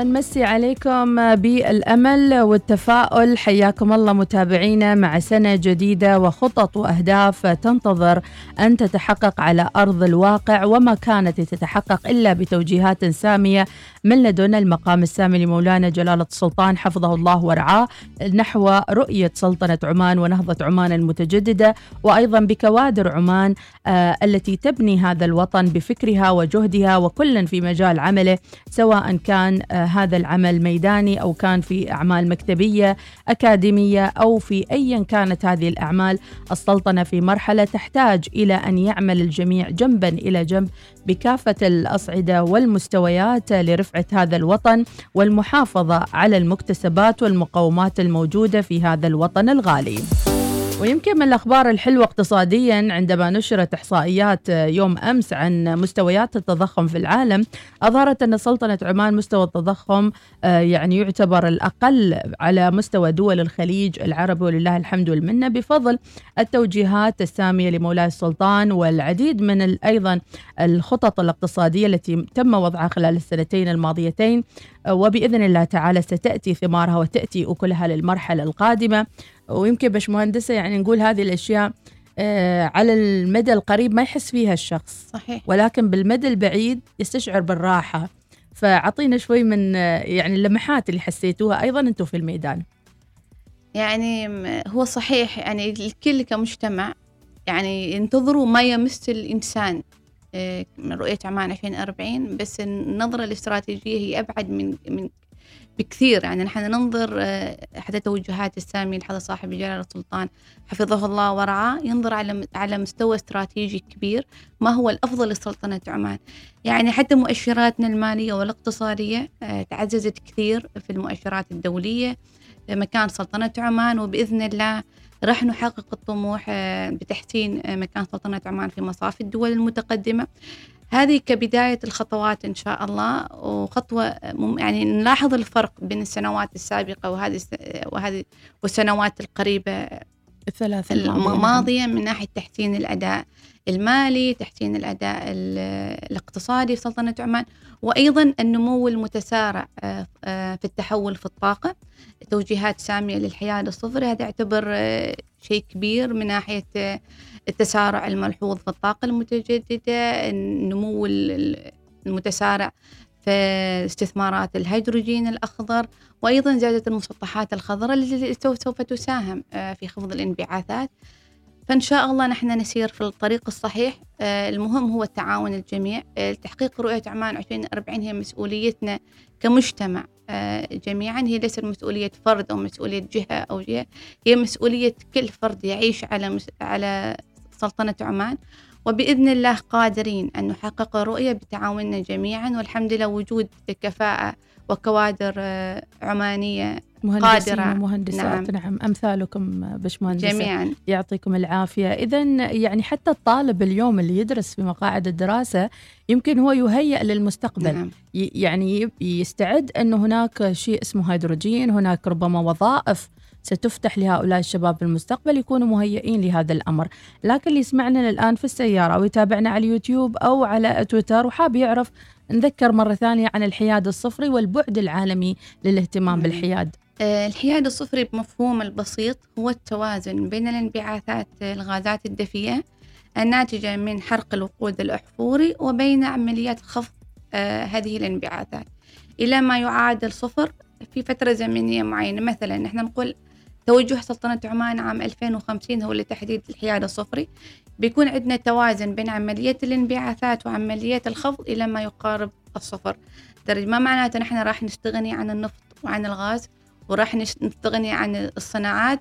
ونمسي عليكم بالأمل والتفاؤل. حياكم الله متابعينا مع سنة جديدة وخطط وأهداف تنتظر أن تتحقق على أرض الواقع وما كانت تتحقق إلا بتوجيهات سامية. من لدن المقام السامي لمولانا جلالة السلطان حفظه الله ورعاه نحو رؤية سلطنة عمان ونهضة عمان المتجددة وأيضا بكوادر عمان آه التي تبني هذا الوطن بفكرها وجهدها وكل في مجال عمله سواء كان آه هذا العمل ميداني أو كان في أعمال مكتبية أكاديمية أو في ايا كانت هذه الأعمال. السلطنة في مرحلة تحتاج إلى أن يعمل الجميع جنبا إلى جنب بكافة الأصعدة والمستويات لرفعه هذا الوطن والمحافظة على المكتسبات والمقومات الموجودة في هذا الوطن الغالي. ويمكن من الأخبار الحلوة اقتصاديا عندما نشرت إحصائيات يوم أمس عن مستويات التضخم في العالم أظهرت أن سلطنة عمان مستوى التضخم يعني يعتبر الأقل على مستوى دول الخليج العربي ولله الحمد والمنة بفضل التوجيهات السامية لمولاي السلطان والعديد من أيضا الخطط الاقتصادية التي تم وضعها خلال السنتين الماضيتين. وبإذن الله تعالى ستأتي ثمارها وتأتي أكلها للمرحلة القادمة. ويمكن باش مهندسه يعني نقول هذه الأشياء آه على المدى القريب ما يحس فيها الشخص. صحيح. ولكن بالمدى البعيد يستشعر بالراحة. فأعطينا شوي من آه يعني اللمحات اللي حسيتوها أيضا أنتم في الميدان. يعني هو صحيح يعني الكل كمجتمع يعني ينتظروا ما يمس الإنسان من رؤية عمان 2040 بس النظرة الاستراتيجية هي أبعد من من بكثير. يعني نحن ننظر حتى توجهات السامي لحظة صاحب جلالة السلطان حفظه الله ورعاه ينظر على على مستوى استراتيجي كبير ما هو الأفضل لسلطنة عمان. يعني حتى مؤشراتنا المالية والاقتصادية تعززت كثير في المؤشرات الدولية مكان سلطنة عمان وبإذن الله راح نحقق الطموح بتحسين مكان سلطنة عمان في مصاف الدول المتقدمة. هذه كبداية الخطوات إن شاء الله وخطوة يعني نلاحظ الفرق بين السنوات السابقة وهذه وهذه والسنوات القريبة الثلاث الماضية. من ناحية تحسين الأداء المالي تحسين الأداء الاقتصادي في سلطنة عمان وأيضا النمو المتسارع في التحول في الطاقة. توجيهات سامية للحياد الصفري هذا يعتبر شيء كبير من ناحية التسارع الملحوظ في الطاقة المتجددة النمو المتسارع في استثمارات الهيدروجين الأخضر وأيضا زيادة المسطحات الخضراء التي سوف تساهم في خفض الانبعاثات. فإن شاء الله نحن نسير في الطريق الصحيح. المهم هو التعاون الجميع. تحقيق رؤية عمان 2040 هي مسؤوليتنا كمجتمع. جميعا هي ليست مسؤولية فرد أو مسؤولية جهة أو جهة هي مسؤولية كل فرد يعيش على على سلطنة عمان وبإذن الله قادرين أن نحقق رؤية بتعاوننا جميعا والحمد لله وجود كفاءة وكوادر عمانية مهندسين قادرة. ومهندسات. نعم, نعم أمثالكم باشمهندسة جميعا. يعطيكم العافية. إذا يعني حتى الطالب اليوم اللي يدرس في مقاعد الدراسة يمكن هو يهيئ للمستقبل. نعم. يعني يستعد أن هناك شيء اسمه هيدروجين هناك ربما وظائف ستفتح لهؤلاء الشباب في المستقبل يكونوا مهيئين لهذا الأمر. لكن اللي يسمعنا الآن في السيارة أو يتابعنا على اليوتيوب أو على تويتر وحاب يعرف نذكر مرة ثانية عن الحياد الصفري والبعد العالمي للاهتمام بالحياد. الحياد الصفري بمفهوم البسيط هو التوازن بين الانبعاثات الغازات الدفيئة الناتجة من حرق الوقود الأحفوري وبين عمليات خفض هذه الانبعاثات. إلى ما يعادل صفر في فترة زمنية معينة. مثلا نحن نقول توجه سلطنة عمان عام 2050 هو لتحديد الحياد الصفري. بيكون عندنا توازن بين عملية الانبعاثات وعملية الخفض إلى ما يقارب الصفر. درجة ما معناته نحن راح نستغني عن النفط وعن الغاز وراح نستغني عن الصناعات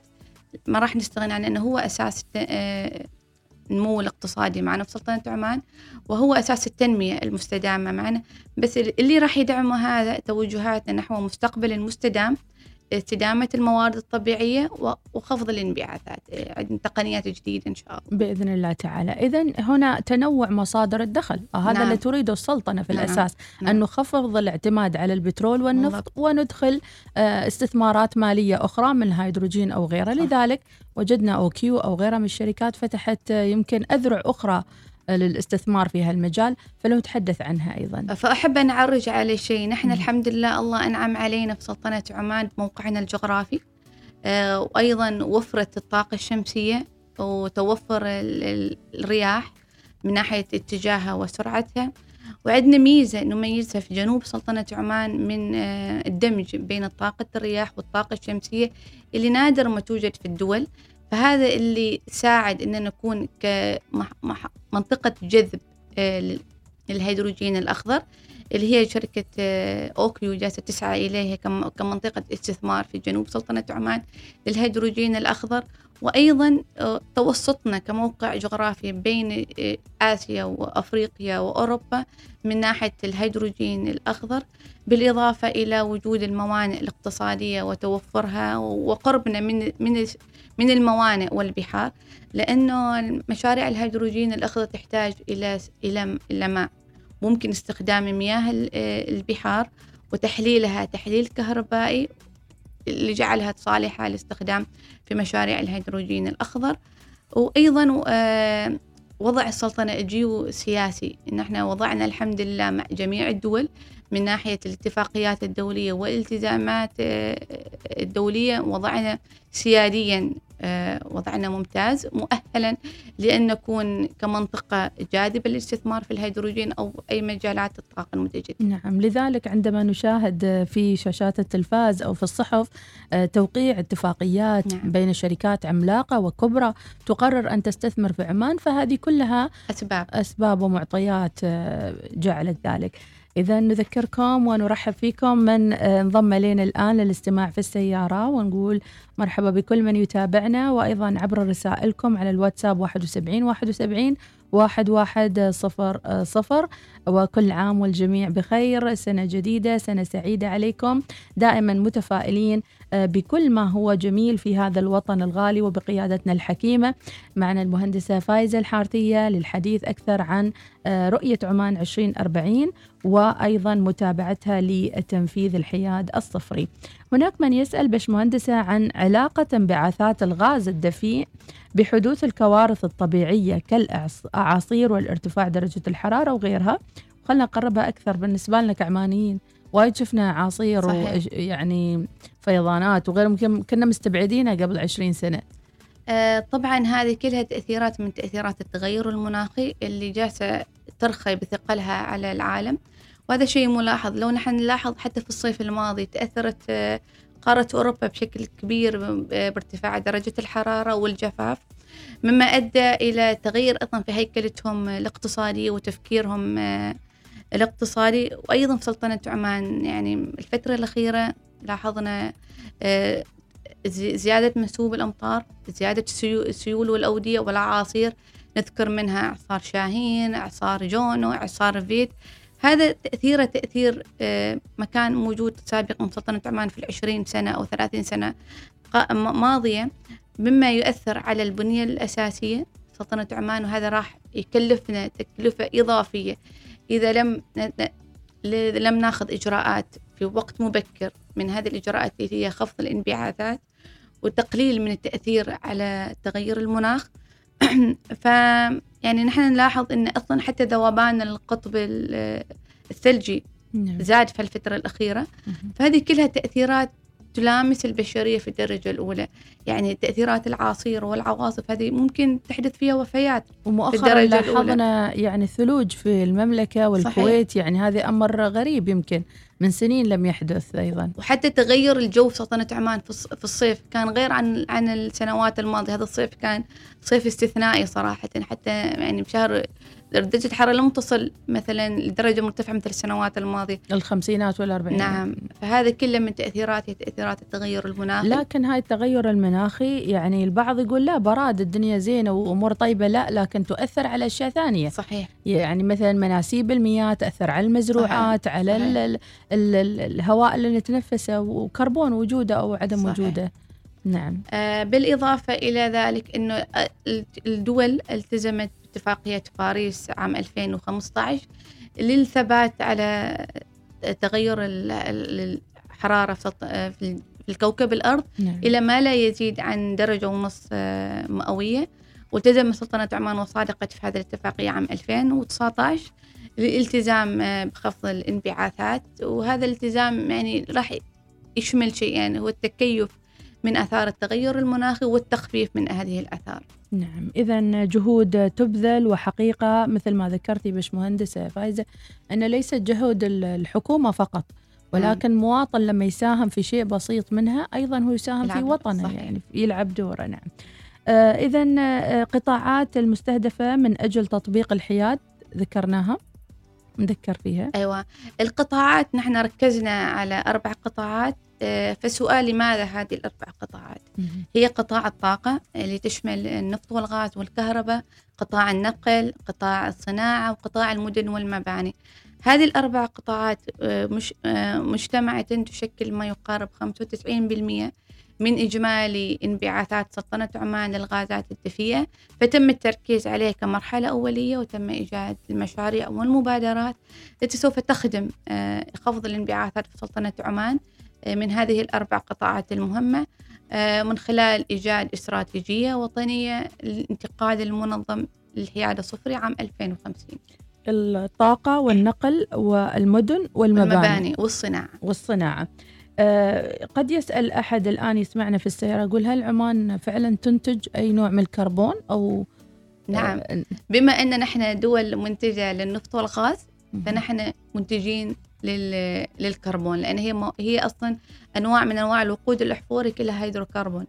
ما راح نستغني عن أنه هو أساس النمو الاقتصادي معنا في سلطنة عمان وهو أساس التنمية المستدامة معنا. بس اللي راح يدعمه هذا توجهاتنا نحو مستقبل مستدام استدامة الموارد الطبيعية وخفض الانبعاثات عندنا تقنيات جديدة إن شاء الله بإذن الله تعالى إذا هنا تنوع مصادر الدخل هذا نعم. اللي تريده السلطنة في نعم. الأساس نعم. أن نخفض الاعتماد على البترول والنفط وندخل آه، استثمارات مالية أخرى من الهيدروجين أو غيره. لذلك وجدنا OQ أو غيرها من الشركات فتحت آه، يمكن أذرع أخرى للاستثمار في هالمجال فلو تحدث عنها أيضا. فأحب أن أعرج على شيء. نحن الحمد لله الله أنعم علينا في سلطنة عمان بموقعنا الجغرافي. آه، وأيضا وفرت الطاقة الشمسية وتوفر الرياح من ناحية اتجاهها وسرعتها. وعندنا ميزة نميزها في جنوب سلطنة عمان من آه، الدمج بين الطاقة الرياح والطاقة الشمسية اللي نادر ما توجد في الدول. فهذا اللي ساعد أن نكون كمنطقة جذب آه، للهيدروجين الأخضر. اللي هي شركة آه، OQ جالسة تسعى إليها كمنطقة استثمار في جنوب سلطنة عمان للهيدروجين الأخضر. وأيضا آه، توسطنا كموقع جغرافي بين آه، آسيا وأفريقيا وأوروبا من ناحية الهيدروجين الأخضر بالإضافة إلى وجود الموانئ الاقتصادية وتوفرها وقربنا من من من الموانئ والبحار لأنه مشاريع الهيدروجين الأخضر تحتاج إلى إلى إلى ماء. ممكن استخدام مياه البحار وتحليلها تحليل كهربائي اللي جعلها صالحة للاستخدام في مشاريع الهيدروجين الأخضر. وأيضا آه، وضع السلطنة الجيو سياسي إن إحنا وضعنا الحمد لله مع جميع الدول من ناحية الاتفاقيات الدولية والالتزامات آه، الدولية وضعنا سياديا آه، وضعنا ممتاز مؤهلا لأن نكون كمنطقة جاذبة للاستثمار في الهيدروجين أو أي مجالات الطاقة المتجددة نعم لذلك عندما نشاهد في شاشات التلفاز أو في الصحف آه، توقيع اتفاقيات نعم. بين شركات عملاقة وكبرى تقرر أن تستثمر في عمان فهذه كلها أسباب. أسباب ومعطيات جعلت ذلك. إذا نذكركم ونرحب فيكم من آه، انضم إلينا الآن للاستماع في السيارة ونقول مرحبا بكل من يتابعنا وأيضا عبر رسائلكم على الواتساب 71 71 واحد واحد صفر آه، صفر. وكل عام والجميع بخير. سنة جديدة سنة سعيدة عليكم. دائما متفائلين بكل ما هو جميل في هذا الوطن الغالي وبقيادتنا الحكيمة. معنا المهندسة فايزة الحارثية للحديث أكثر عن آه، رؤية عمان 2040 وأيضا متابعتها لتنفيذ الحياد الصفري. هناك من يسأل بشمهندسة عن علاقة انبعاثات الغاز الدفيء بحدوث الكوارث الطبيعية كالأعاصير والارتفاع درجة الحرارة وغيرها. خلنا نقربها أكثر بالنسبة لنا كعمانيين. وايد شفنا عاصير ويعني فيضانات وغير ممكن كنا مستبعدينها قبل عشرين سنة. آه طبعا هذه كلها تأثيرات من تأثيرات التغير المناخي اللي جالسة ترخي بثقلها على العالم. وهذا شيء ملاحظ. لو نحن نلاحظ حتى في الصيف الماضي تأثرت آه قارة أوروبا بشكل كبير بارتفاع درجة الحرارة والجفاف مما أدى إلى تغيير أيضا في هيكلتهم الاقتصادية وتفكيرهم آه، الاقتصادي وأيضا في سلطنة عمان. يعني الفترة الأخيرة لاحظنا آه، زيادة منسوب الأمطار زيادة السيول والأودية والأعاصير. نذكر منها إعصار شاهين إعصار جونو إعصار فيت. هذا تأثيره تأثير آه، مكان موجود سابقا سلطنة عمان في العشرين سنة أو ثلاثين سنة ماضية مما يؤثر على البنية الأساسية سلطنة عمان. وهذا راح يكلفنا تكلفة إضافية. إذا لم لم ناخذ إجراءات في وقت مبكر من هذه الإجراءات اللي هي خفض الانبعاثات وتقليل من التأثير على تغير المناخ ف يعني نحن نلاحظ إن أصلا حتى ذوبان القطب الثلجي نعم. زاد في الفترة الأخيرة فهذه كلها تأثيرات تلامس البشرية في الدرجة الأولى. يعني تأثيرات العاصير والعواصف هذه ممكن تحدث فيها وفيات ومؤخرا لاحظنا يعني ثلوج في المملكة والكويت. صحيح. يعني هذا أمر غريب يمكن. من سنين لم يحدث أيضا. وحتى تغير الجو في سلطنة عمان في الصيف كان غير عن عن السنوات الماضية. هذا الصيف كان صيف استثنائي صراحة. حتى يعني بشهر درجة الحرارة لم تصل مثلا لدرجة مرتفعة مثل السنوات الماضية. الخمسينات والأربعينات. نعم. فهذا كله من تأثيرات تأثيرات التغير المناخي. لكن هاي التغير المناخي يعني البعض يقول لا براد الدنيا زينة وأمور طيبة. لا لكن تؤثر على أشياء ثانية. صحيح. يعني مثلا مناسيب المياه تأثر على المزروعات صحيح. على صحيح. ال ال ال الهواء اللي نتنفسه وكربون وجوده أو عدم صحيح. وجوده نعم آه بالإضافة إلى ذلك أنه الدول التزمت اتفاقية باريس عام 2015 للثبات على تغير الحرارة في الكوكب الأرض نعم. إلى ما لا يزيد عن درجة ونص آه، مئوية والتزم سلطنة عمان وصادقت في هذه الاتفاقية عام 2019 للالتزام آه، بخفض الانبعاثات. وهذا الالتزام يعني راح يشمل شيئين يعني هو التكيف من آثار التغير المناخي والتخفيف من هذه الآثار. نعم. إذا جهود تبذل وحقيقة مثل ما ذكرتي باش مهندسة فايزة أن ليست جهود الحكومة فقط ولكن. مواطن لما يساهم في شيء بسيط منها أيضا هو يساهم في وطنه صحيح. يعني يلعب دوره نعم. آه إذا آه قطاعات المستهدفة من أجل تطبيق الحياد ذكرناها. نذكر فيها. أيوة. القطاعات نحن ركزنا على أربع قطاعات. آه، فسؤال لماذا هذه الأربع قطاعات؟ هي قطاع الطاقة اللي تشمل النفط والغاز والكهرباء قطاع النقل قطاع الصناعة وقطاع المدن والمباني. هذه الأربع قطاعات آه، مش آه، مجتمعة تشكل ما يقارب 95% من إجمالي انبعاثات سلطنة عمان للغازات الدفيئة فتم التركيز عليه كمرحلة أولية وتم إيجاد المشاريع والمبادرات التي سوف تخدم خفض الانبعاثات في سلطنة عمان من هذه الأربع قطاعات المهمة آه، من خلال إيجاد استراتيجية وطنية للانتقال المنظم للحياد الصفري عام 2050 الطاقة والنقل والمدن والمباني. المباني والصناعة. والصناعة. أه قد يسأل أحد الآن يسمعنا في السيارة يقول هل عمان فعلا تنتج أي نوع من الكربون أو نعم. أه بما أن نحن دول منتجة للنفط والغاز فنحن منتجين للكربون لأن هي هي أصلا أنواع من أنواع الوقود الأحفوري كلها هيدروكربون.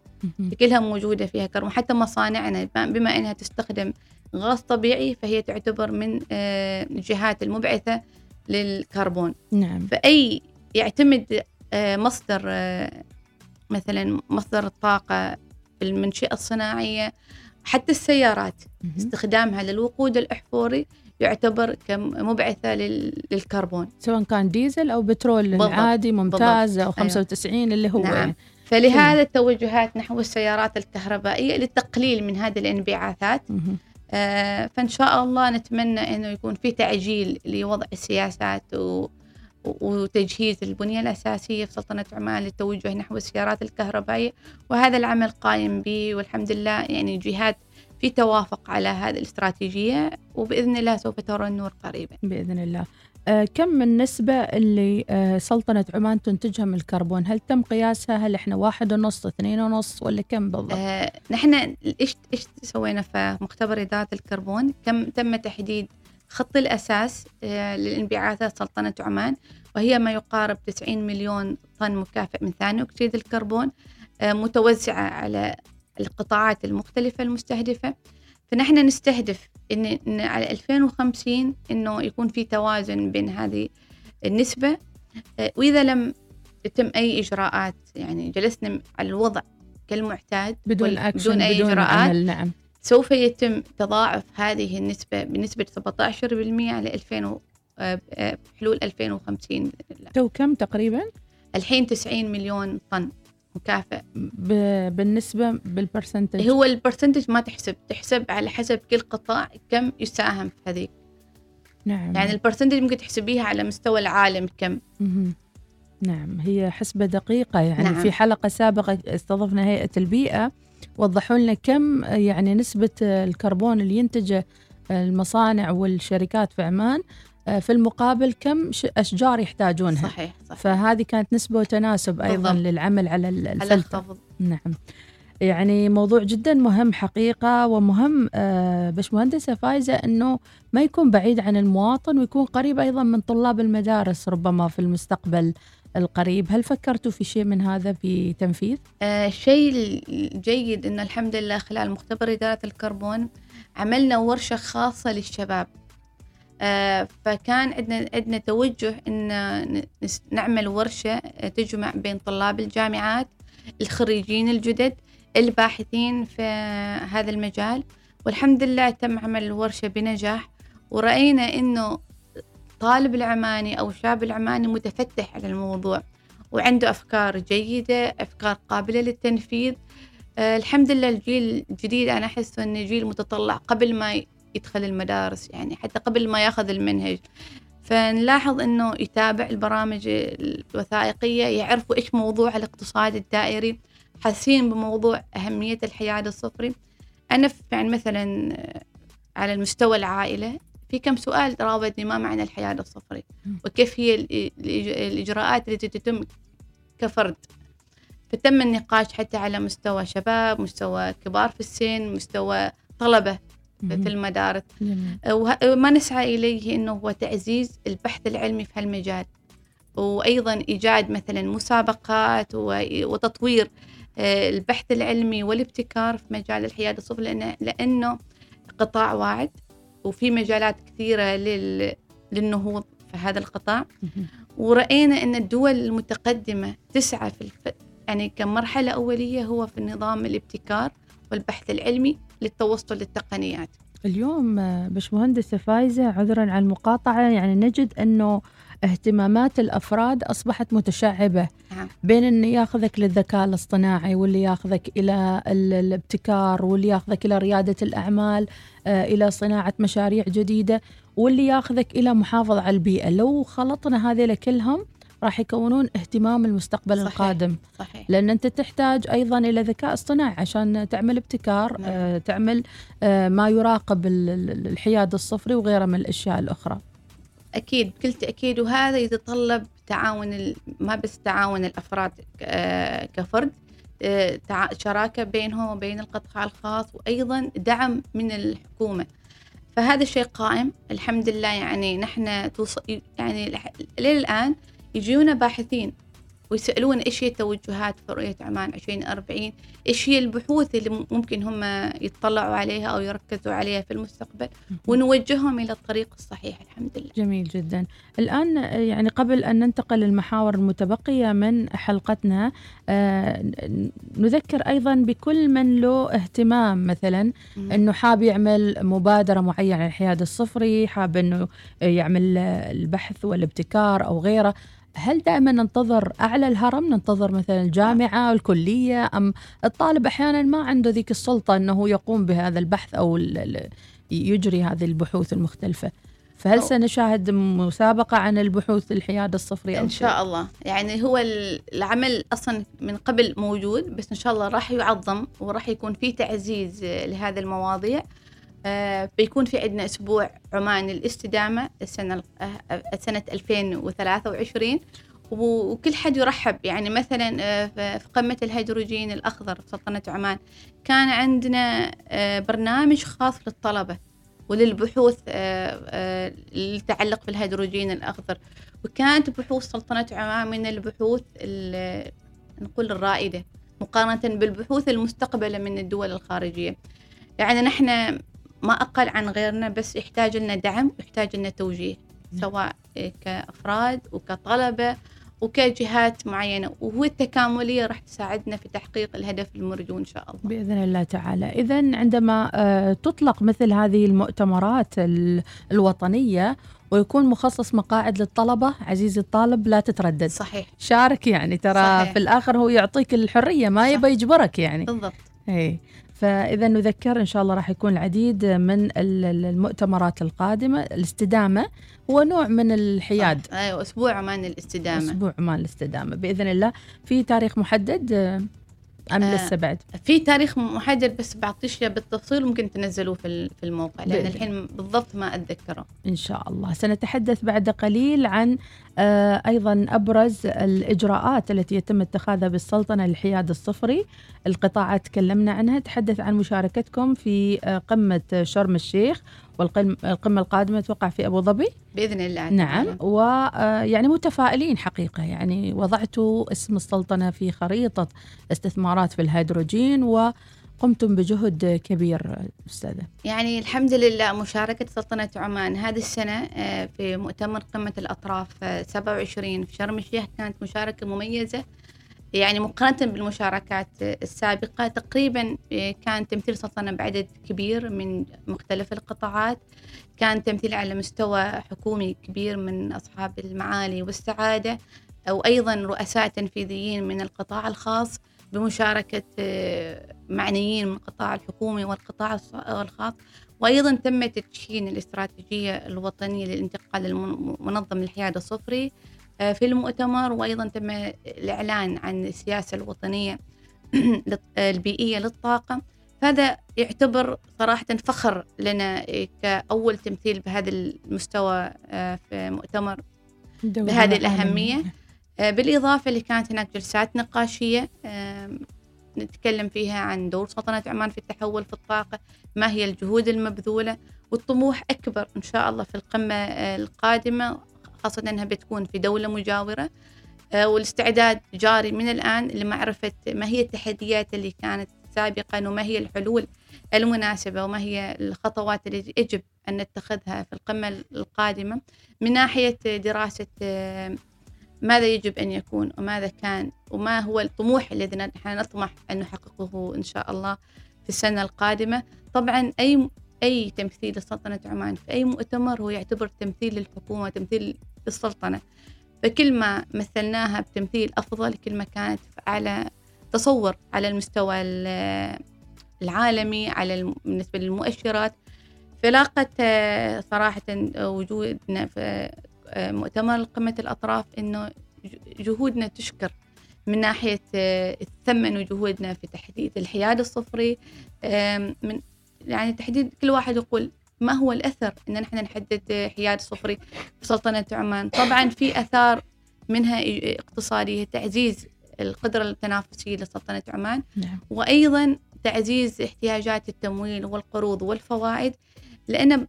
كلها موجودة فيها كربون. حتى مصانعنا بما أنها تستخدم غاز طبيعي فهي تعتبر من آه، الجهات المبعثة للكربون. نعم. فأي يعتمد آه، مصدر آه، مثلا مصدر الطاقة في المنشئه الصناعية حتى السيارات استخدامها للوقود الأحفوري يعتبر كمبعثة للكربون سواء كان ديزل أو بترول. عادي ممتاز بالضبط. أو 95 أيوة. اللي هو نعم. فلهذا التوجهات نحو السيارات الكهربائية للتقليل من هذه الانبعاثات آه فإن شاء الله نتمنى أنه يكون في تعجيل لوضع السياسات و وتجهيز البنية الأساسية في سلطنة عمان للتوجه نحو السيارات الكهربائية وهذا العمل قائم به والحمد لله يعني جهات في توافق على هذه الاستراتيجية وبإذن الله سوف ترى النور قريبا. بإذن الله. آه كم من النسبة اللي آه سلطنة عمان تنتجها من الكربون؟ هل تم قياسها؟ هل إحنا واحد ونص اثنين ونص ولا كم بالضبط؟ آه نحن إيش إيش سوينا في مختبر إدارة الكربون؟ كم تم تحديد خط الأساس آه للانبعاثات سلطنة عمان وهي ما يقارب 90 مليون طن مكافئ من ثاني أكسيد الكربون آه، متوزعة على القطاعات المختلفة المستهدفة. فنحن نستهدف إن, على 2050 إنه يكون في توازن بين هذه النسبة. آه، وإذا لم يتم أي إجراءات يعني جلسنا على الوضع كالمعتاد بدون أكشن بدون أي بدون إجراءات عمل نعم. سوف يتم تضاعف هذه النسبة بنسبة 17% على 2000 آه، آه، حلول 2050 بإذن الله. تو كم تقريبا؟ الحين 90 مليون طن مكافئ بالنسبة بال percentage هو ال percentage ما تحسب تحسب على حسب كل قطاع كم يساهم في هذيك نعم. يعني ال percentage ممكن تحسبيها على مستوى العالم كم. نعم هي حسبة دقيقة. يعني نعم. في حلقة سابقة استضفنا هيئة البيئة. وضحوا لنا كم يعني نسبة الكربون اللي ينتجه المصانع والشركات في عمان في المقابل كم أشجار يحتاجونها. صحيح, صحيح. فهذه كانت نسبة وتناسب أيضا بالضبط. للعمل على الفلتر نعم. يعني موضوع جدا مهم حقيقة ومهم آه باش مهندسة فايزة أنه ما يكون بعيد عن المواطن ويكون قريب أيضا من طلاب المدارس ربما في المستقبل. القريب هل فكرتوا في شيء من هذا في تنفيذ؟ آه شيء جيد أنه الحمد لله خلال مختبر إدارة الكربون عملنا ورشة خاصة للشباب. آه، فكان عندنا عندنا توجه إن نعمل ورشة تجمع بين طلاب الجامعات الخريجين الجدد الباحثين في هذا المجال. والحمد لله تم عمل الورشة بنجاح. ورأينا إنه طالب العماني أو شاب العماني متفتح على الموضوع وعنده أفكار جيدة أفكار قابلة للتنفيذ. آه الحمد لله الجيل الجديد أنا أحس انه جيل متطلع قبل ما يدخل المدارس يعني حتى قبل ما ياخذ المنهج. فنلاحظ إنه يتابع البرامج الوثائقية يعرفوا إيش موضوع الاقتصاد الدائري حاسين بموضوع أهمية الحياد الصفري. أنا يعني مثلا على المستوى العائلة في كم سؤال راودني ما معنى الحياد الصفري. وكيف هي الإجراءات التي تتم كفرد. فتم النقاش حتى على مستوى شباب مستوى كبار في السن مستوى طلبة في المدارس. وما نسعى إليه أنه هو تعزيز البحث العلمي في هالمجال. وأيضا إيجاد مثلا مسابقات وتطوير آه، البحث العلمي والابتكار في مجال الحياد الصفر لأنه, لأنه قطاع واعد. وفي مجالات كثيرة لل... للنهوض في هذا القطاع. ورأينا أن الدول المتقدمة تسعى في الف... يعني كمرحلة أولية هو في النظام الابتكار والبحث العلمي للتوصل للتقنيات. اليوم بشمهندسة فايزة عذرا على المقاطعة يعني نجد أنه اهتمامات الأفراد أصبحت متشعبة نعم. بين اللي ياخذك للذكاء الاصطناعي واللي ياخذك إلى الابتكار واللي ياخذك إلى ريادة الأعمال آه، إلى صناعة مشاريع جديدة واللي ياخذك إلى محافظة على البيئة لو خلطنا هذيلا كلهم راح يكونون اهتمام المستقبل صحيح. القادم صحيح. لأن أنت تحتاج أيضا إلى ذكاء اصطناعي عشان تعمل ابتكار نعم. آه تعمل آه ما يراقب الحياد الصفري وغيره من الأشياء الأخرى أكيد بكل تأكيد. وهذا يتطلب تعاون ما بس تعاون الأفراد كفرد آه، شراكة بينهم وبين القطاع الخاص وأيضا دعم من الحكومة. فهذا الشيء قائم. الحمد لله يعني نحن يعني للآن يجيونا باحثين ويسألون إيش هي توجهات في رؤية عمان 2040 إيش هي البحوث اللي ممكن هم يطلعوا عليها أو يركزوا عليها في المستقبل؟ ونوجههم إلى الطريق الصحيح الحمد لله. جميل جدا. الآن يعني قبل أن ننتقل للمحاور المتبقية من حلقتنا آه نذكر أيضا بكل من له اهتمام مثلا أنه حاب يعمل مبادرة معينة الحياد الصفري حاب أنه يعمل البحث والابتكار أو غيره. هل دائما ننتظر أعلى الهرم ننتظر مثلا الجامعة الكلية أم الطالب أحيانا ما عنده ذيك السلطة إنه يقوم بهذا البحث أو يجري هذه البحوث المختلفة؟ فهل سنشاهد مسابقة عن البحوث الحياد الصفري إن شاء الله. يعني هو العمل أصلا من قبل موجود بس إن شاء الله راح يعظم وراح يكون في تعزيز لهذه المواضيع. بيكون في عندنا أسبوع عمان الاستدامة السنة آه، سنة 2023 وكل حد يرحب يعني مثلا آه، في قمة الهيدروجين الأخضر في سلطنة عمان كان عندنا برنامج خاص للطلبة وللبحوث اللي تتعلق بالهيدروجين الأخضر. وكانت بحوث سلطنة عمان من البحوث نقول الرائدة مقارنة بالبحوث المستقبلة من الدول الخارجية. يعني نحن ما أقل عن غيرنا بس يحتاج لنا دعم ويحتاج لنا توجيه سواء كأفراد وكطلبة وكجهات معينة. وهو التكاملية راح تساعدنا في تحقيق الهدف المرجو إن شاء الله. بإذن الله تعالى. إذا عندما آه، تطلق مثل هذه المؤتمرات الوطنية ويكون مخصص مقاعد للطلبة عزيزي الطالب لا تتردد. صحيح. شارك يعني ترى صحيح. في الآخر هو يعطيك الحرية ما يبى يجبرك يعني. بالضبط. اي فإذا نذكر إن شاء الله راح يكون العديد من المؤتمرات القادمة. الاستدامة هو نوع من الحياد. أيوة أسبوع عمان الاستدامة. أسبوع عمان الاستدامة. بإذن الله. في تاريخ محدد؟ أم آه لسه بعد؟ في تاريخ محدد بس بعطيش بالتفصيل ممكن تنزلوه في في الموقع لأن الحين بالضبط ما أتذكره. إن شاء الله. سنتحدث بعد قليل عن آه أيضا أبرز الإجراءات التي يتم اتخاذها بالسلطنة للحياد الصفري. القطاعات تكلمنا عنها. تحدث عن مشاركتكم في آه قمة شرم الشيخ والقمة القادمة توقع في أبو ظبي. بإذن الله نعم. ويعني آه، متفائلين حقيقة. يعني وضعتوا اسم السلطنة في خريطة استثمارات في الهيدروجين و قمتم بجهد كبير أستاذة. يعني الحمد لله مشاركة سلطنة عمان. هذه السنة آه، في مؤتمر قمة الأطراف 27 آه، في شرم الشيخ كانت مشاركة مميزة. يعني مقارنة بالمشاركات السابقة تقريبا آه، كان تمثيل سلطنة بعدد كبير من مختلف القطاعات. كان تمثيل على مستوى حكومي كبير من أصحاب المعالي والسعادة وأيضا رؤساء تنفيذيين من القطاع الخاص. بمشاركة آه، معنيين من القطاع الحكومي والقطاع الخاص. وأيضا تم تدشين الاستراتيجية الوطنية للانتقال المنظم للحياد الصفري آه، في المؤتمر. وأيضا تم الإعلان عن السياسة الوطنية البيئية للطاقة. فهذا يعتبر صراحة فخر لنا كأول تمثيل بهذا المستوى آه، في مؤتمر بهذه الأهمية. آه، بالإضافة اللي كانت هناك جلسات نقاشية نتكلم فيها عن دور سلطنة عمان في التحول في الطاقة ما هي الجهود المبذولة والطموح أكبر إن شاء الله في القمة آه، القادمة خاصة أنها بتكون في دولة مجاورة. آه، والاستعداد جاري من الآن لمعرفة ما هي التحديات اللي كانت سابقا وما هي الحلول المناسبة وما هي الخطوات اللي يجب أن نتخذها في القمة القادمة. من ناحية دراسة آه، ماذا يجب أن يكون وماذا كان وما هو الطموح الذي نحن نطمح أن نحققه إن شاء الله في السنة القادمة. طبعا أي أي تمثيل لسلطنة عمان في أي مؤتمر هو يعتبر تمثيل للحكومة تمثيل للسلطنة. فكل ما مثلناها بتمثيل أفضل كل ما كانت على تصور على المستوى العالمي على بالنسبة للمؤشرات. فلاقت آه، صراحة وجودنا في مؤتمر قمة الأطراف إنه جهودنا تشكر من ناحية آه، ثمنوا جهودنا في تحديد الحياد الصفري. من يعني تحديد كل واحد يقول ما هو الأثر إن نحن نحدد حياد صفري في سلطنة عمان. طبعا في أثار منها اقتصادية تعزيز القدرة التنافسية لسلطنة عمان. نعم. وأيضا تعزيز احتياجات التمويل والقروض والفوائد. لأن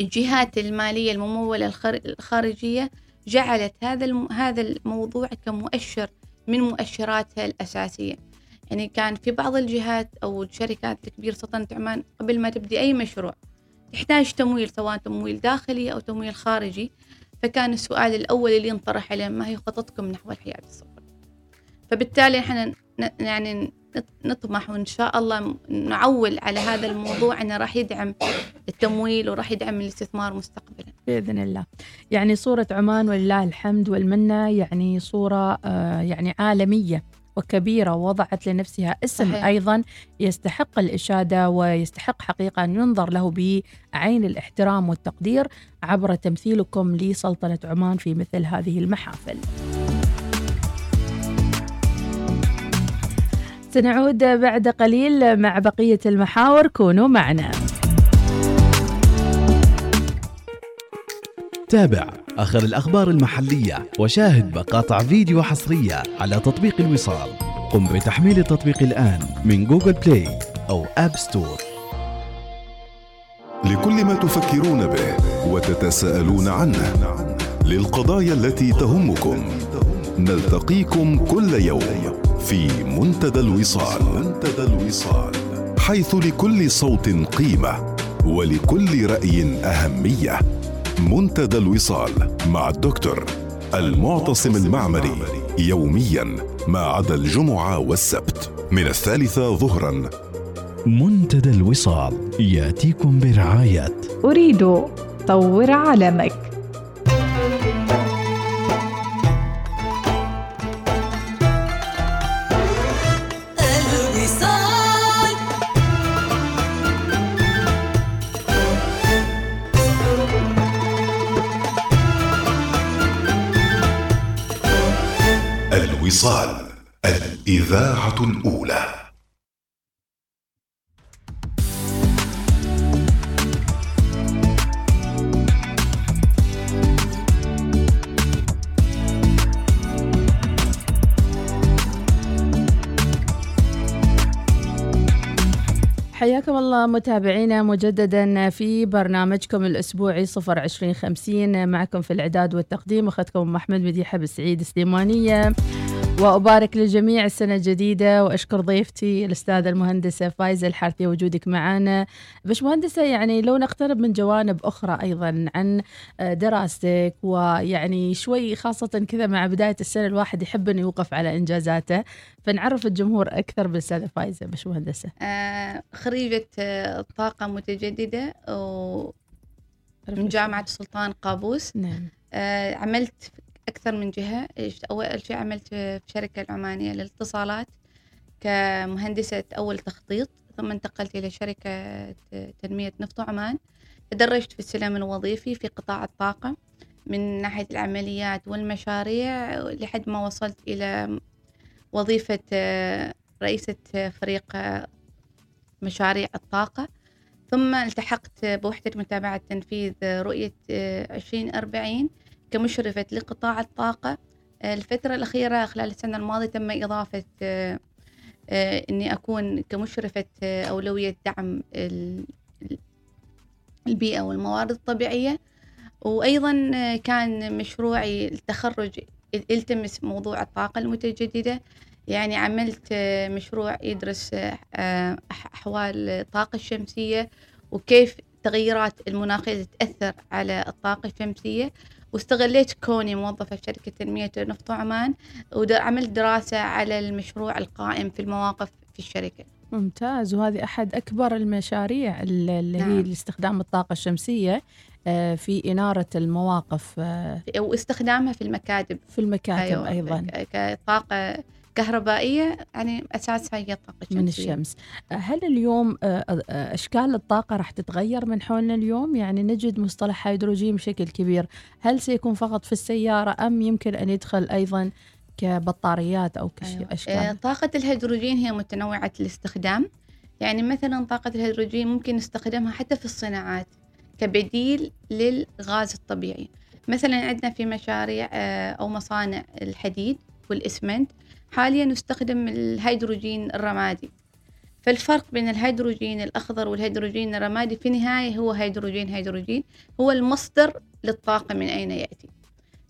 الجهات المالية الممولة الخارجية جعلت هذا هذا الموضوع كمؤشر من مؤشراتها الأساسية. يعني كان في بعض الجهات أو الشركات الكبيرة سلطنة عمان قبل ما تبدي أي مشروع تحتاج تمويل سواء تمويل داخلي أو تمويل خارجي. فكان السؤال الأول اللي ينطرح عليه ما هي خططكم نحو الحياة الصفر فبالتالي إحنا يعني نطمح وإن شاء الله نعول على هذا الموضوع أنه راح يدعم التمويل وراح يدعم الاستثمار مستقبلا. بإذن الله. يعني صورة عمان ولله الحمد والمنة يعني صورة آه يعني عالمية وكبيرة ووضعت لنفسها اسم صحيح. أيضا يستحق الإشادة ويستحق حقيقة أن ينظر له بعين الاحترام والتقدير عبر تمثيلكم لسلطنة عمان في مثل هذه المحافل. سنعود بعد قليل مع بقية المحاور. كونوا معنا. تابع آخر الأخبار المحلية وشاهد مقاطع فيديو حصرية على تطبيق الوصال. قم بتحميل التطبيق الآن من Google Play أو App Store لكل ما تفكرون به وتتساءلون عنه للقضايا التي تهمكم نلتقيكم كل يوم. في منتدى الوصال. منتدى الوصال. حيث لكل صوت قيمة ولكل رأي أهمية. منتدى الوصال مع الدكتور المعتصم المعمري يوميا ما عدا الجمعة والسبت من الثالثة ظهرا. منتدى الوصال يأتيكم برعاية. أريد طور عالمك الوصال الإذاعة الأولى. حياكم الله متابعينا مجددا في برنامجكم الأسبوعي صفر عشرين خمسين. معكم في الإعداد والتقديم أخذكم محمد مديحة بالسعيد سليمانية. وأبارك للجميع السنة الجديدة وأشكر ضيفتي الأستاذة المهندسة فايزة الحارثي وجودك معنا بش مهندسة يعني لو نقترب من جوانب أخرى أيضا عن دراستك ويعني شوي خاصة كذا مع بداية السنة الواحد يحب أنه يوقف على إنجازاته. فنعرف الجمهور أكثر بالأستاذة فايزة بش مهندسة. آه خريجة طاقة متجددة من جامعة السلطان قابوس. نعم. آه عملت أكثر من جهة. أول شيء عملت في الشركة العمانية للاتصالات كمهندسة أول تخطيط ثم انتقلت إلى شركة تنمية نفط عمان تدرجت في السلم الوظيفي في قطاع الطاقة من ناحية العمليات والمشاريع لحد ما وصلت إلى وظيفة رئيسة فريق مشاريع الطاقة. ثم التحقت بوحدة متابعة تنفيذ رؤية آه، 2040 كمشرفة لقطاع الطاقة. آه، الفترة الأخيرة خلال السنة الماضية تم إضافة آه، آه، إني أكون كمشرفة أولوية دعم ال- ال- البيئة والموارد الطبيعية. وأيضا كان مشروعي التخرج يلتمس موضوع الطاقة المتجددة. يعني عملت مشروع يدرس أح- أحوال الطاقة الشمسية وكيف التغيرات المناخية تأثر على الطاقة الشمسية. واستغليت كوني موظفة في شركة تنمية نفط عمان وعملت دراسة على المشروع القائم في المواقف في الشركة. ممتاز. وهذه أحد أكبر المشاريع ال- اللي هي نعم. لاستخدام الطاقة الشمسية آه، في إنارة المواقف آه، وإستخدامها في المكاتب. في المكاتب أيضا. ك- كطاقة كهربائية يعني أساسها هي الطاقة الشمسية. من الشمس. هل اليوم آه، آه، أشكال الطاقة راح تتغير من حولنا اليوم؟ يعني نجد مصطلح هيدروجين بشكل كبير. هل سيكون فقط في السيارة أم يمكن أن يدخل أيضا كبطاريات أو أيوة. آه، طاقة الهيدروجين هي متنوعة الاستخدام. يعني مثلا طاقة الهيدروجين ممكن نستخدمها حتى في الصناعات كبديل للغاز الطبيعي. مثلا عندنا في مشاريع أو مصانع الحديد والإسمنت حاليا نستخدم الهيدروجين الرمادي. فالفرق بين الهيدروجين الأخضر والهيدروجين الرمادي في النهاية هو هيدروجين هيدروجين. هو المصدر للطاقة من أين يأتي.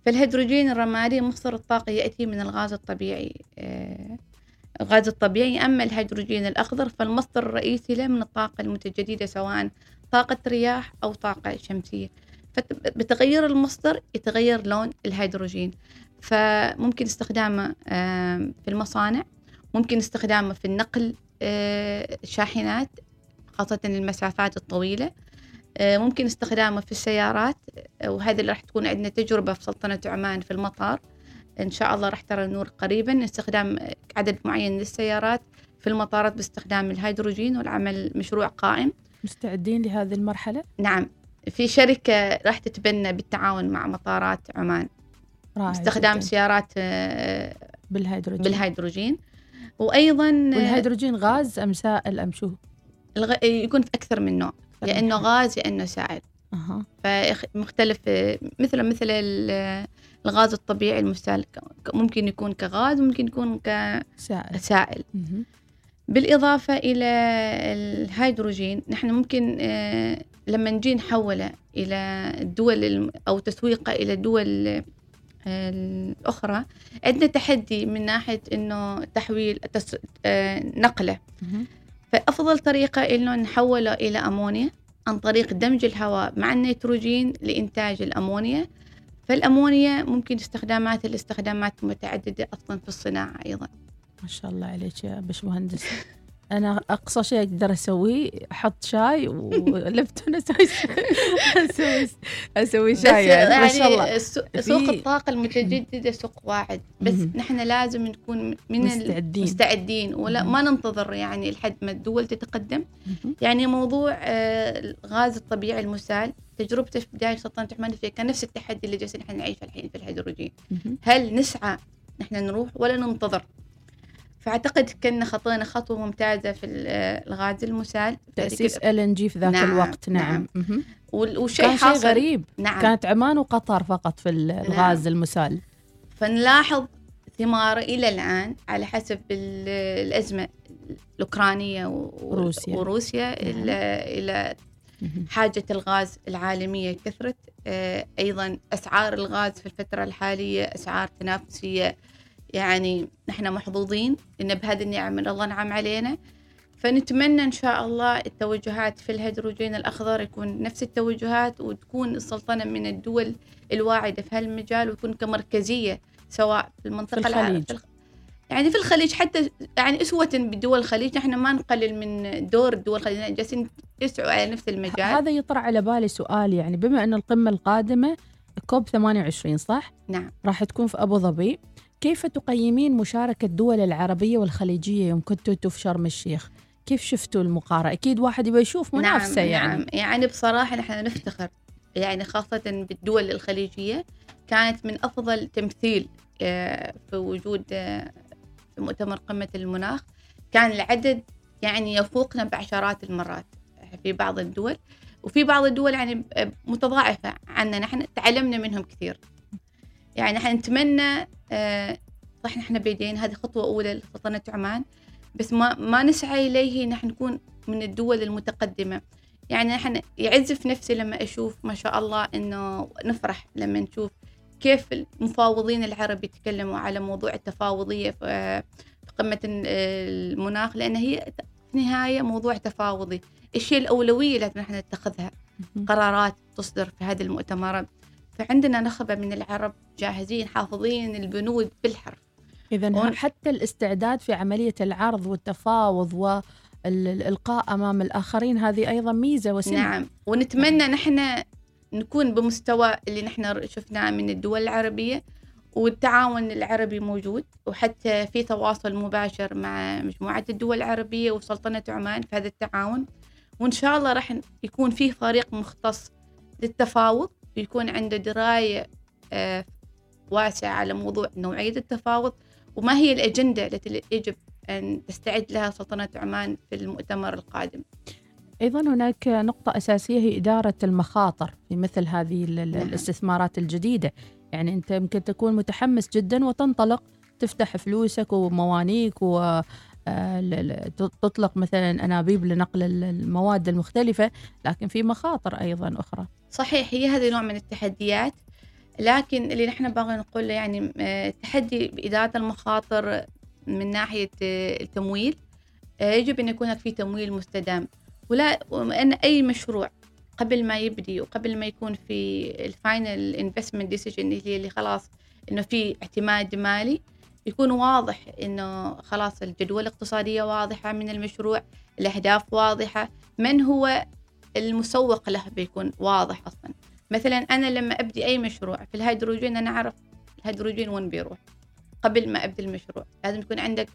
فالهيدروجين الرمادي مصدر الطاقة يأتي من الغاز الطبيعي آه، الغاز الطبيعي. أما الهيدروجين الأخضر فالمصدر الرئيسي له من الطاقة المتجددة سواء طاقة رياح أو طاقة شمسية. فبتغير المصدر يتغير لون الهيدروجين. فممكن استخدامه في المصانع ممكن استخدامه في النقل آه، الشاحنات خاصة المسافات الطويلة. آه، ممكن استخدامه في السيارات آه، وهذا اللي راح تكون عندنا تجربة في سلطنة عمان في المطار. إن شاء الله راح ترى النور قريبا. استخدام عدد معين للسيارات في المطارات باستخدام الهيدروجين والعمل مشروع قائم. مستعدين لهذه المرحلة؟ نعم. في شركة راح تتبنى بالتعاون مع مطارات عمان. باستخدام جداً. سيارات آه، بالهيدروجين. بالهيدروجين. وأيضا والهيدروجين غاز أم سائل أم شو؟ الغ- يكون في أكثر من نوع. يا إنه غاز يا إنه سائل أها. فمختلف مثل مثل ال- الغاز الطبيعي المسال ك- ممكن يكون كغاز ممكن يكون سائل. كسائل مهم. بالإضافة إلى الهيدروجين نحن ممكن آه، لما نجي نحوله إلى الدول أو تسويقه إلى آه، الأخرى عندنا تحدي من ناحية إنه تحويل تس- آه، نقلة. فأفضل طريقة إنه نحوله إلى أمونيا عن طريق دمج الهواء مع النيتروجين لإنتاج الأمونيا. فالأمونيا ممكن استخدامات الاستخدامات متعددة أصلا في الصناعة أيضا. ما شاء الله عليك يا باشمهندس. أنا أقصى شيء أقدر أسويه أحط شاي ولبتون أسوي أسوي أسوي شاي يعني ما شاء الله سوق الطاقة المتجددة سوق واعد بس. نحن لازم نكون من مستعدين مستعدين ولا. ما ننتظر يعني لحد ما الدول تتقدم. يعني موضوع آه، الغاز الطبيعي المسال تجربته في بداية سلطنة عمان فيها كان نفس التحدي اللي جالسين نحن نعيشه الحين في الهيدروجين. هل نسعى نحن نروح ولا ننتظر فأعتقد كنا خطينا خطوة ممتازة في ال- الغاز المسال تأسيس ال ان جي في ذاك نعم، الوقت نعم, نعم. مهم. وال- وشيء كان شيء غريب نعم كانت عمان وقطر فقط في ال- الغاز المسال فنلاحظ ثماره إلى الآن على حسب ال- الأزمة الأوكرانية و- وروسيا. وروسيا نعم. إلى مهم. حاجة الغاز العالمية كثرت آه، أيضا أسعار الغاز في الفترة الحالية أسعار تنافسية يعني نحن محظوظين إن بهذه النعم من الله نعم علينا فنتمنى إن شاء الله التوجهات في الهيدروجين الأخضر يكون نفس التوجهات وتكون السلطنة من الدول الواعدة في هالمجال ويكون كمركزية سواء في المنطقة في الخليج. في الخ- يعني في الخليج حتى يعني أسوة بدول الخليج نحن ما نقلل من دور الدول الخليج جالسين يسعوا على نفس المجال هذا يطرح على بالي سؤال يعني بما أن القمة القادمة كوب 28 صح؟ نعم راح تكون في أبو ظبي كيف تقيمين مشاركة الدول العربية والخليجية يوم كنتوا في شرم الشيخ؟ كيف شفتوا المقارنة؟ أكيد واحد يبغى يشوف منافسة نعم. يعني. نعم يعني بصراحة نحن نفتخر يعني خاصة بالدول الخليجية كانت من أفضل تمثيل آه، في وجود آه، في مؤتمر قمة المناخ. كان العدد يعني يفوقنا بعشرات المرات في بعض الدول. وفي بعض الدول يعني متضاعفة عنا. نحن تعلمنا منهم كثير. يعني نحن نتمنى آه، صح نحن بيدين هذه خطوة أولى لسلطنة عمان بس ما ما نسعى إليه نحن نكون من الدول المتقدمة. يعني نحن يعز في نفسي لما أشوف ما شاء الله إنه نفرح لما نشوف كيف المفاوضين العرب يتكلموا على موضوع التفاوضية في قمة المناخ لأن هي في النهاية موضوع تفاوضي. الشيء الأولوية لازم نحن نتخذها. قرارات تصدر في هذه المؤتمرات. فعندنا نخبة من العرب جاهزين حافظين البنود بالحرف. إذا ون- حتى الاستعداد في عملية العرض والتفاوض والإلقاء أمام الآخرين هذه أيضا ميزة وسمة نعم. ونتمنى نحن نكون بمستوى اللي نحن شفناه من الدول العربية والتعاون العربي موجود وحتى في تواصل مباشر مع مجموعة الدول العربية وسلطنة عمان في هذا التعاون. وإن شاء الله راح يكون فيه فريق مختص للتفاوض. ويكون عنده دراية آه، واسعة على موضوع نوعية التفاوض وما هي الأجندة التي يجب أن تستعد لها سلطنة عمان في المؤتمر القادم أيضا هناك نقطة أساسية هي إدارة المخاطر في مثل هذه نعم. الاستثمارات الجديدة يعني أنت يمكن تكون متحمس جدا وتنطلق تفتح فلوسك وموانيك و تطلق مثلا أنابيب لنقل ال- المواد المختلفة لكن في مخاطر أيضا أخرى. صحيح هي هذا نوع من التحديات. لكن اللي نحن باغي نقوله يعني آه، التحدي بإدارة المخاطر من ناحية آه، التمويل آه، يجب أن يكون في تمويل مستدام. ولا وأن أي مشروع قبل ما يبدي وقبل ما يكون في ال final investment decision اللي هي اللي خلاص إنه في اعتماد مالي يكون واضح إنه خلاص الجدوى الاقتصادية واضحة من المشروع الأهداف واضحة من هو المسوق له بيكون واضح أصلا. مثلا أنا لما أبدي أي مشروع في الهيدروجين أنا أعرف الهيدروجين وين بيروح قبل ما أبدي المشروع. لازم يكون عندك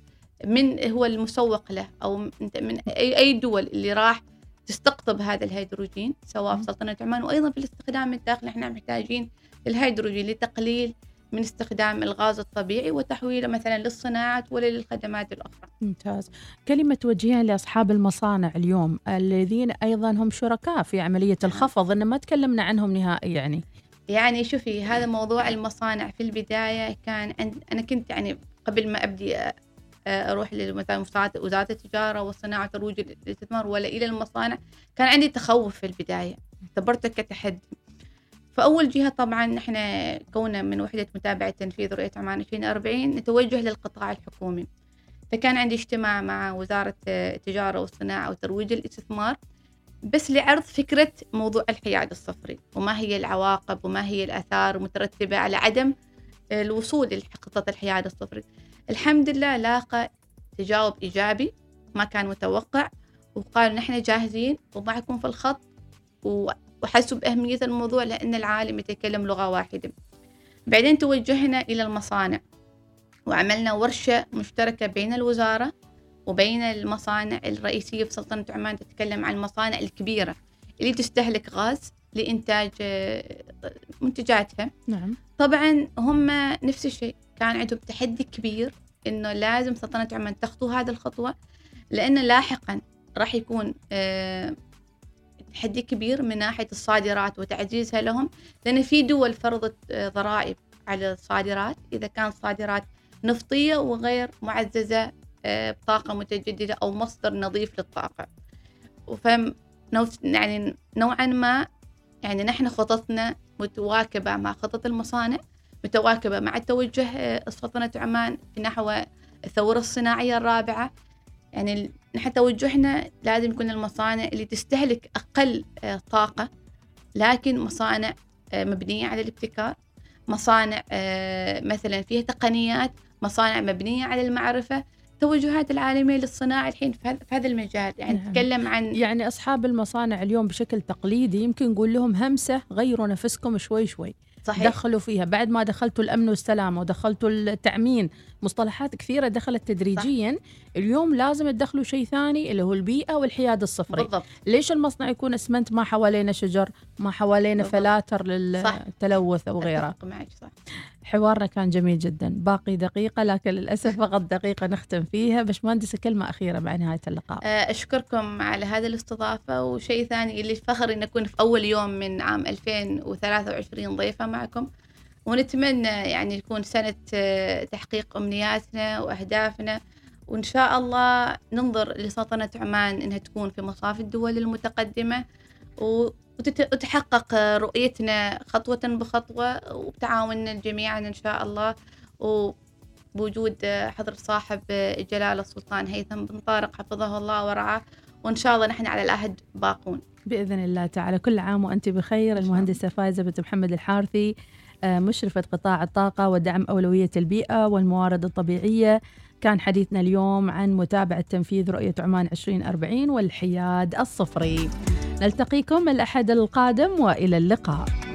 من هو المسوق له أو أنت من أي أي دول اللي راح تستقطب هذا الهيدروجين سواء في سلطنة عمان وأيضا في الاستخدام الداخلي. إحنا محتاجين الهيدروجين لتقليل من استخدام الغاز الطبيعي وتحويله مثلا للصناعات ولا للخدمات الأخرى. ممتاز. كلمة توجهين لأصحاب المصانع اليوم الذين أيضا هم شركاء في عملية الخفض إن ما تكلمنا عنهم نهائي يعني. يعني شوفي هذا موضوع المصانع في البداية كان عند أنا كنت يعني قبل ما أبدي أ- أروح لمثلا مستوى وزارة التجارة والصناعة وترويج الاستثمار ولا إلى المصانع كان عندي تخوف في البداية. اعتبرته كتحدي. فأول جهة طبعا نحن كونا من وحدة متابعة تنفيذ رؤية عمان 2040 نتوجه للقطاع الحكومي. فكان عندي اجتماع مع وزارة التجارة والصناعة وترويج الاستثمار بس لعرض فكرة موضوع الحياد الصفري وما هي العواقب وما هي الآثار المترتبة على عدم الوصول لخطة الحياد الصفري. الحمد لله لاقى تجاوب إيجابي ما كان متوقع وقالوا نحن جاهزين ومعكم في الخط و- وحسوا بأهمية الموضوع لأن العالم يتكلم لغة واحدة. بعدين توجهنا إلى المصانع. وعملنا ورشة مشتركة بين الوزارة وبين المصانع الرئيسية في سلطنة عمان تتكلم عن المصانع الكبيرة اللي تستهلك غاز لإنتاج آه، منتجاتها. نعم. طبعا هم نفس الشيء كان عندهم تحدي كبير إنه لازم سلطنة عمان تخطو هذه الخطوة لأن لاحقا راح يكون آه، تحدي كبير من ناحية الصادرات وتعزيزها لهم لأن في دول فرضت آه، ضرائب على الصادرات. إذا كانت صادرات نفطية وغير معززة آه، بطاقة متجددة أو مصدر نظيف للطاقة. وفهم يعني نوعا ما يعني نحن خططنا متواكبة مع خطط المصانع متواكبة مع توجه آه، سلطنة عمان نحو الثورة الصناعية الرابعة. يعني نحن توجهنا لازم يكون المصانع اللي تستهلك أقل آه، طاقة لكن مصانع آه، مبنية على الابتكار مصانع آه، مثلا فيها تقنيات مصانع مبنية على المعرفة توجهات العالمية للصناعة الحين في هذا- في هذا المجال يعني نعم. نتكلم عن يعني أصحاب المصانع اليوم بشكل تقليدي يمكن نقول لهم همسة غيروا نفسكم شوي شوي صحيح. دخلوا فيها. بعد ما دخلتوا الأمن والسلامة ودخلتوا التأمين مصطلحات كثيرة دخلت تدريجيا. صح. اليوم لازم تدخلوا شيء ثاني اللي هو البيئة والحياد الصفري. بالضبط. ليش المصنع يكون أسمنت ما حوالينا شجر ما حوالينا بالضبط. فلاتر. للتلوث أو غيره؟ معك صح. حوارنا كان جميل جدا. باقي دقيقة لكن للأسف فقط دقيقة نختم فيها. باشمهندس كلمة أخيرة مع نهاية اللقاء. آه، أشكركم على هذه الاستضافة. وشيء ثاني اللي فخر أن أكون في أول يوم من عام 2023 ضيفة معكم. ونتمنى يعني يكون سنة آه، تحقيق أمنياتنا وأهدافنا. وإن شاء الله ننظر لسلطنة عمان إنها تكون في مصاف الدول المتقدمة. و- وتت- وتحقق رؤيتنا خطوة بخطوة وبتعاوننا جميعا إن شاء الله. وبوجود حضرة صاحب جلالة السلطان هيثم بن طارق حفظه الله ورعاه. وإن شاء الله نحن على العهد باقون. بإذن الله تعالى. كل عام وأنت بخير. المهندسة فايزة بنت محمد الحارثي آه، مشرفة قطاع الطاقة ودعم أولوية البيئة والموارد الطبيعية. كان حديثنا اليوم عن متابعة تنفيذ رؤية عمان 2040 والحياد الصفري. نلتقيكم الأحد القادم وإلى اللقاء.